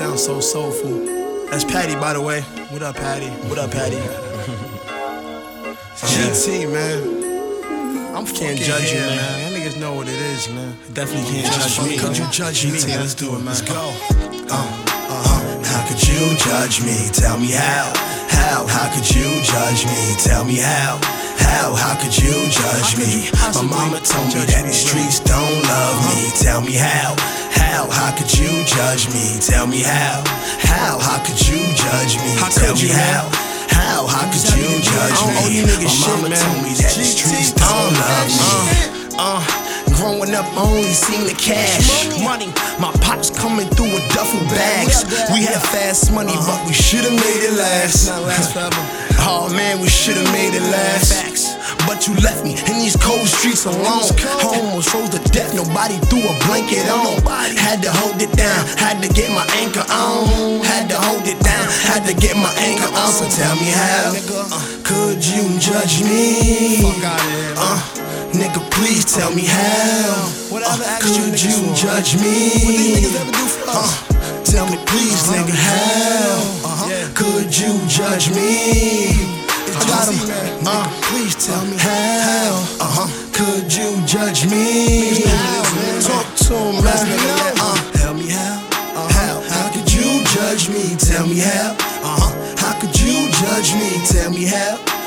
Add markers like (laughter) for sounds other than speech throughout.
sounds so soulful. That's Patty, by the way. What up, Patty? What up, Patty? (laughs) GT, man. I'm can't judge you, man. man. Y'all niggas know what it is, man. Definitely can't judge me. Could you judge me? GT, let's do it, man. Let's go. Uh, uh, how could you judge me? Tell me how. How? How could you judge me? Tell me how. How? How could you judge me? My mama told me that these streets don't love me. Tell me how. How? How could you judge me? Tell me how. How? How could you judge me? Tell me how. How? How could you judge I don't owe you me? My mama told me that these streets don't love me. Growing up, I only seen the cash. Money, my pops coming through with duffel bags. We had fast money, but we should've made it last. Not last forever. (laughs) Oh man, we should've made it last. But you left me in these cold streets alone. I almost froze to death, nobody threw a blanket on. Had to hold it down, had to get my anchor on. Had to hold it down, had to get my anchor on. So tell me how could you judge me? Nigga, please tell me how. Uh, could you judge me? What these ever do for us? Uh, tell me please, nigga, how Uh-huh. Could you judge me? I got man. Uh, please tell me how. Uh-huh. Could you judge me? man. Talk to him, man. Uh, tell me how. How? How could you judge me? Tell me how. Uh-huh. How could you judge me? Tell me how. How?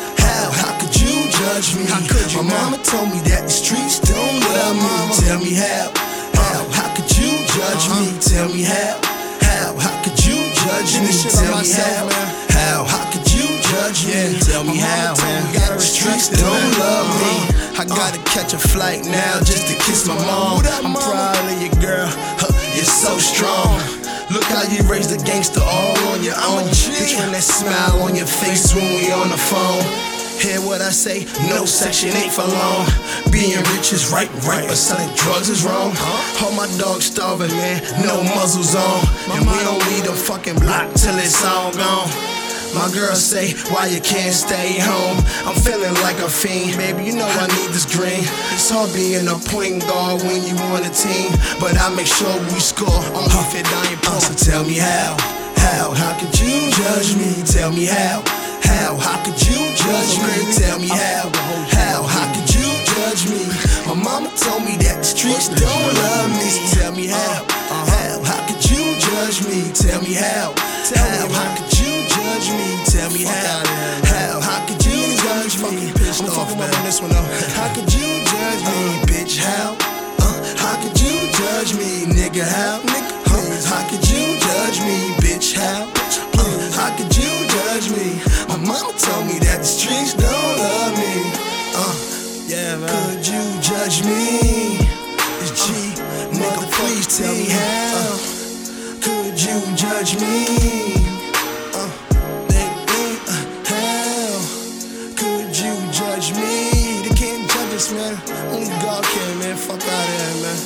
How could you judge me? How could you, My man? mama told me that the streets don't love me. Tell me how. How? How could you judge me? Tell me how. How? How could you judge me? this shit on Tell me how. How? How could you judge me? Tell me how. gotta the streets don't love me. Uh-huh. I gotta catch a flight now just to kiss my mom. I'm proud of you, girl. You're so strong. Look how you raised the gangster all on your own. Picturing that smile on your face when we on the phone. Hear what I say? No section ain't for long. Being rich is right, right, but selling drugs is wrong. All my dogs starving, man. No muzzles on, and we don't leave the fucking block till it's all gone. My girl say, why you can't stay home? I'm feeling like a fiend, baby. You know I need this green. It's hard being a point guard when you on a team, but I make sure we score. I'm off it, I So tell me how, how, how could you judge me? Tell me how, streets don't love me. Tell me how, how, how could you judge me? Tell me how, how, how could you judge me? Tell me how, how, how could you judge me? I'm off, fucking up on this one though. How could you judge me, bitch? How? Uh, how could you judge me, nigga? How? Huh? How could you judge me, bitch? How? Uh, how could you judge me? My mama told me that the streets don't love me. Uh, Yeah, man. could you judge me? G, nigga, please tell me how. Could you judge me? Nigga, how could you judge me? They can't judge us, man. Only God can, man. Fuck out of here, man.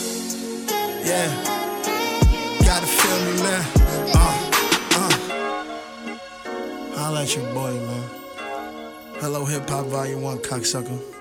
Yeah, gotta feel me, man. Uh, uh. Holla at your boy, man. Hello, Hip Hop Volume 1, cocksucker.